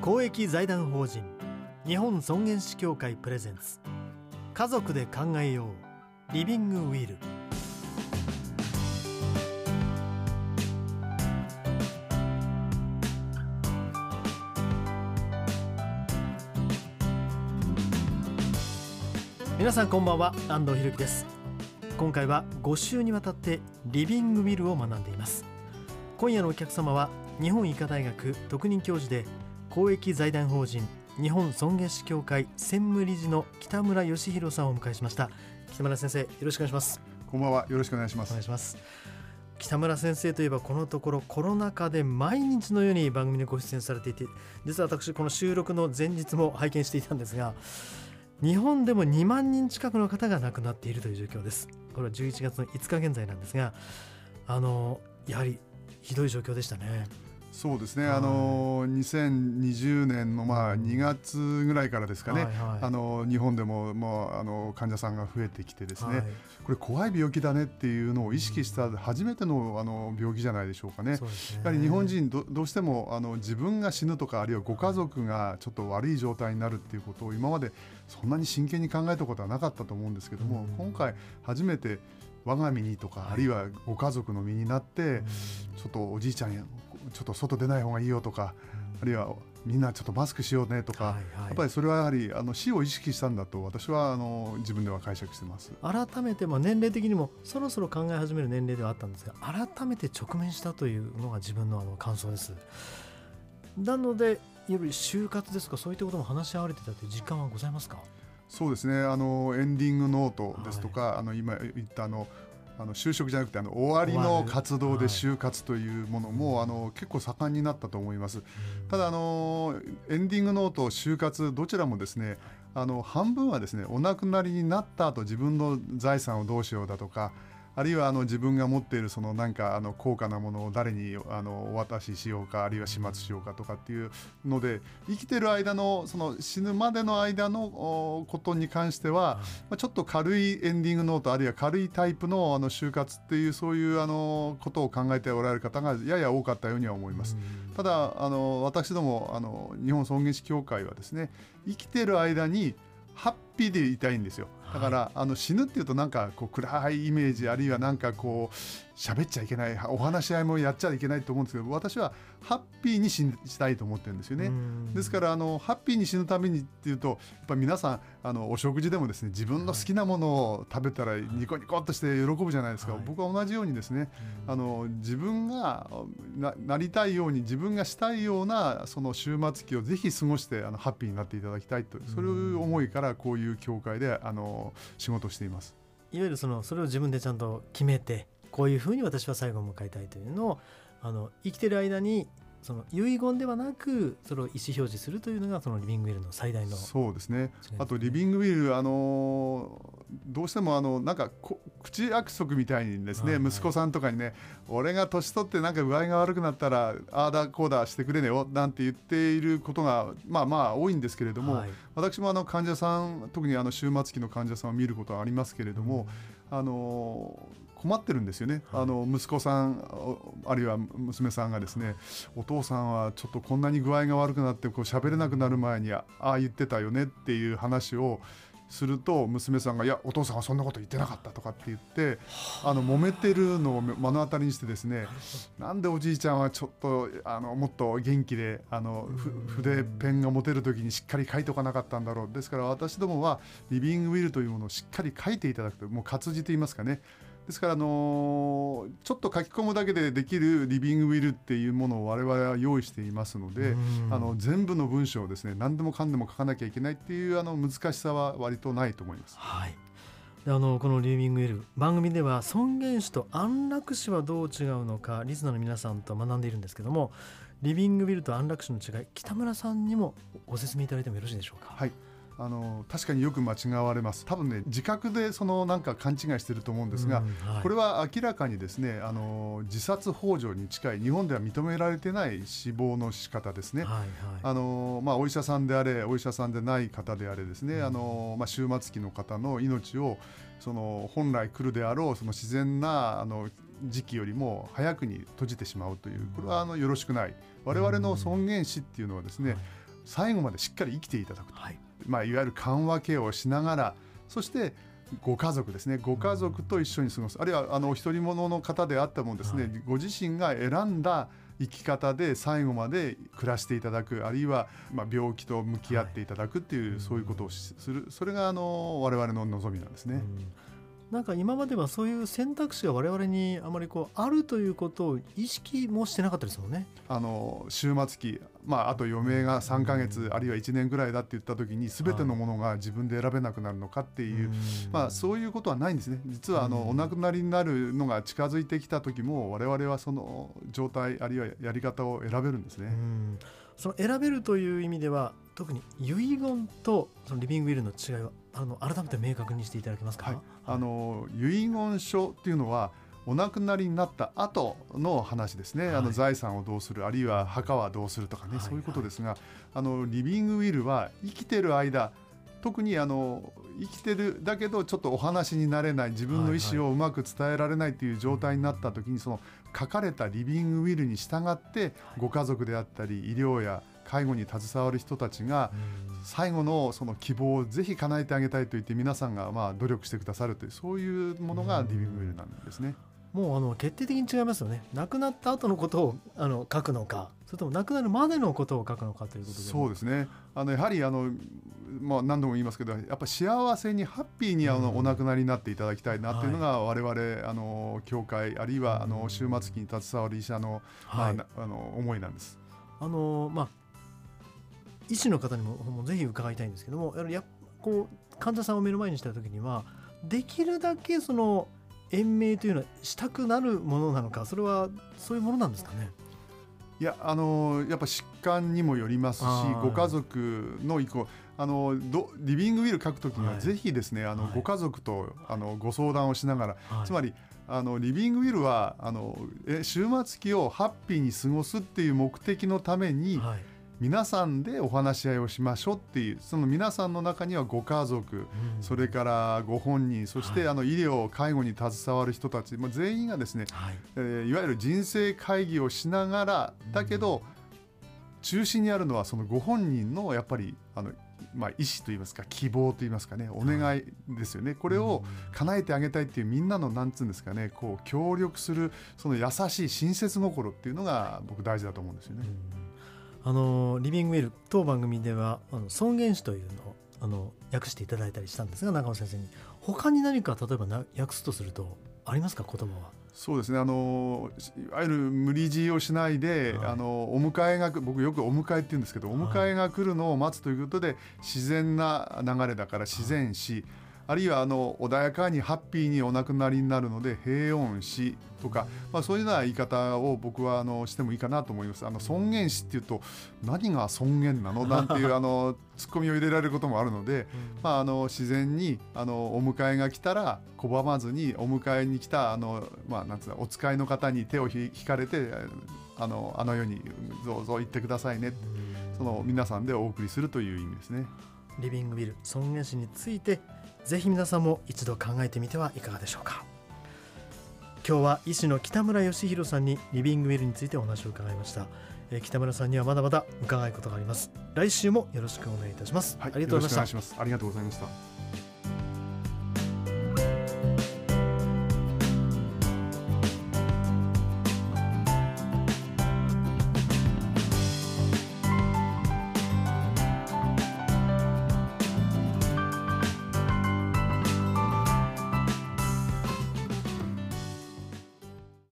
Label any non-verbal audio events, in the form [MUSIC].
公益財団法人日本尊厳死協会プレゼンツ。家族で考えようリビングウィル。皆さんこんばんは安藤博樹です。今回は5週にわたってリビングウィルを学んでいます。今夜のお客様は日本医科大学特任教授で公益財団法人日本尊厳死協会専務理事の北村義弘さんをお迎えしました。北村先生よろしくお願いします。こんばんは。よろしくお願いします。お願いします。北村先生といえばこのところコロナ禍で毎日のように番組にご出演されていて実は私この収録の前日も拝見していたんですが日本でも2万人近くの方が亡くなっているという状況です。これは11月の5日現在なんですがあのやはりひどい状況でしたねそうですね、あの2020年のまあ2月ぐらいからですかね、はいはい、あの日本でももうあの患者さんが増えてきてですね、はい、これ怖い病気だねっていうのを意識した初めてのあの病気じゃないでしょうかね。ね。やはり日本人どどうしてもあの自分が死ぬとかあるいはご家族がちょっと悪い状態になるっていうことを今までそんなに真剣に考えたことはなかったと思うんですけども、今回初めて我が身にとか、あるいはご家族の身になって、ちょっとおじいちゃんやちょっと外出ない方がいいよとか、あるいはみんなちょっとマスクしようねとか、はいはい、やっぱりそれはやはりあの死を意識したんだと私はあの自分では解釈してます。改めてまあ年齢的にもそろそろ考え始める年齢ではあったんですが改めて直面したというのが自分のあの感想です。なのでいわゆる就活ですかそういったことも話し合われてたという実感はございますか？そうですね。あのエンディングノートですとか、はい、あの今言ったあのあの就職じゃなくてあの終わりの活動で就活というものも、はい、あの結構盛んになったと思います。ただあのエンディングノート就活どちらもですねあの半分はですねお亡くなりになった後自分の財産をどうしようだとかあるいはあの自分が持っているそのなんかあの高価なものを誰にあのお渡ししようかあるいは始末しようかとかっていうので生きてる間のその死ぬまでの間のことに関しては、まあ、ちょっと軽いエンディングノートあるいは軽いタイプのあの就活っていうそういうあのことを考えておられる方がやや多かったようには思います。ただあの私どもあの日本尊厳死協会はですね生きてる間にハッピーでいたいんですよだから、はい、あの死ぬっていうとなんかこう暗いイメージあるいはなんかこう喋っちゃいけないお話し合いもやっちゃいけないと思うんですけど私はハッピーに死したいと思ってるんですよね。ですからあのハッピーに死ぬためにっていうとやっぱ皆さんあのお食事でもですね自分の好きなものを食べたらニコニコっとして喜ぶじゃないですか、はい、僕は同じようにですねあの自分がなりたいように自分がしたいようなその終末期をぜひ過ごしてあのハッピーになっていただきたいとそういう思いからこういう協会であの仕事しています。いわゆるそのそれを自分でちゃんと決めてこういうふうに私は最後を迎えたいというのをあの生きてる間にその遺言ではなくそれを意思表示するというのがそのリビングウィルの最大の、そうですね。あとリビングウィルあのどうしてもあのなんか口約束みたいにですね、はいはい、息子さんとかにね俺が年取ってなんか具合が悪くなったらああだこうだしてくれねよなんて言っていることがまあまあ多いんですけれども、はい、私もあの患者さん特にあの終末期の患者さんを見ることはありますけれども、うん、あの困ってるんですよね、はい、あの息子さんあるいは娘さんがですねお父さんはちょっとこんなに具合が悪くなってこう喋れなくなる前にああ言ってたよねっていう話をすると娘さんが「いやお父さんはそんなこと言ってなかった」とかって言ってあの揉めてるのを目の当たりにしてですねなんでおじいちゃんはちょっとあのもっと元気であの筆ペンが持てる時にしっかり書いとかなかったんだろうですから私どもはリビングウィルというものをしっかり書いていただくともう活字といいますかねですから、あのー、ちょっと書き込むだけでできるリビングウィルっていうものを我々は用意していますので、あの全部の文章をですね何でもかんでも書かなきゃいけないっていうあの難しさは割とないと思います。はいあのこのリビングウィル番組では尊厳死と安楽死はどう違うのかリスナーの皆さんと学んでいるんですけどもリビングウィルと安楽死の違い北村さんにもご説明いただいてもよろしいでしょうか？はいあの確かによく間違われます。多分ね自覚でそのなんか勘違いしてると思うんですが、うんはい、これは明らかにですねあの自殺幇助に近い日本では認められてない死亡の仕方ですね、はいはい、あのまあ、お医者さんであれお医者さんでない方であれですね、うん、あのまあ、終末期の方の命をその本来来るであろうその自然なあの時期よりも早くに閉じてしまうというこれはあのよろしくない。我々の尊厳死っていうのはですね、最後までしっかり生きていただくと、はいまあ、いわゆる緩和ケアをしながらそしてご家族ですね。ご家族と一緒に過ごす、あるいはあのお独り者の方であってもですね、はい。ご自身が選んだ生き方で最後まで暮らしていただく。あるいはまあ病気と向き合っていただくっていう、はい。そういうことをしする。それがあの我々の望みなんですね。うんなんか今まではそういう選択肢が我々にあまりこうあるということを意識もしてなかったですもんね。あの終末期、まあ、あと余命が3ヶ月あるいは1年ぐらいだって言った時に全てのものが自分で選べなくなるのかっていう、まあ、そういうことはないんですね。実はあの、うん。お亡くなりになるのが近づいてきた時も我々はその状態あるいはやり方を選べるんですね。うんその選べるという意味では特に遺言とそのリビングウィルの違いはあの改めて明確にしていただけますか、はい。あの遺言書っていうのはお亡くなりになった後の話ですね、あはい。の財産をどうするあるいは墓はどうするとかね、はい。そういうことですが、あのリビングウィルは生きてる間特にあの生きてるだけどちょっとお話になれない自分の意思をうまく伝えられないという状態になった時にその書かれたリビングウィルに従ってご家族であったり医療や介護に携わる人たちがうん。最後のその希望をぜひ叶えてあげたいと言って皆さんがまあ努力してくださるというそういうものがリビングウィルなんですね。もうあの決定的に違いますよね。亡くなった後のことをあの書くのかそれとも亡くなるまでのことを書くのかということで。そうですね。あのやはりあの、まあ、何度も言いますけどやっぱ幸せにハッピーにあの、うん。お亡くなりになっていただきたいなっていうのが、我々あの教会あるいはあのうん。終末期に携わる医者の,、はい。まあ、なあの思いなんです。あのまあ医師の方にもぜひ伺いたいんですけどもやこう患者さんを目の前にした時にはできるだけその延命というのはしたくなるものなのかそれはそういうものなんですかね？いやあのやっぱ疾患にもよりますしご家族の意向あのどリビングウィル書くときにははい。ぜひですね、あのはい。ご家族とあのご相談をしながらはい。つまりあのリビングウィルはあのえ終末期をハッピーに過ごすっていう目的のために、はい皆さんでお話し合いをしましょうっていうその皆さんの中にはご家族うん。それからご本人そして、はい。あの医療介護に携わる人たち、まあ、全員がですね、はい。えーいわゆる人生会議をしながらだけど、中心にあるのはそのご本人のやっぱりあの、まあ、意思といいますか希望といいますかねお願いですよね、これを叶えてあげたいっていうみんなのなんつうんですかねこう協力するその優しい親切心っていうのが僕大事だと思うんですよね。あのリビングウィル当番組ではあの尊厳死というのをあの訳していただいたりしたんですが中野先生に。他に何か例えばな訳すとするとありますか？言葉は。そうですね。あのいわゆる無理強いをしないで、はい。あのお迎えが来僕よくお迎えって言うんですけど、お迎えが来るのを待つということで自然な流れだから自然死、あるいはあの穏やかにハッピーにお亡くなりになるので平穏死とか、まあ、そういうような言い方を僕はあのしてもいいかなと思います。あの尊厳死っていうと何が尊厳なの？なんていう [LAUGHS] あのツッコミを入れられることもあるので、まあ、あの自然にあのお迎えが来たら拒まずにお迎えに来たあの、まあ、なんつうのお使いの方に手をひ引かれてあのあの世にどうぞ行ってくださいねその皆さんでお送りするという意味ですね。リビングウィル尊厳死についてぜひ皆さんも一度考えてみてはいかがでしょうか。今日は医師の北村義弘さんにリビングウィルについてお話を伺いました、えー北村さんにはまだまだ伺いことがあります。来週もよろしくお願いいたします、はい、ありがとうございました。ありがとうございました。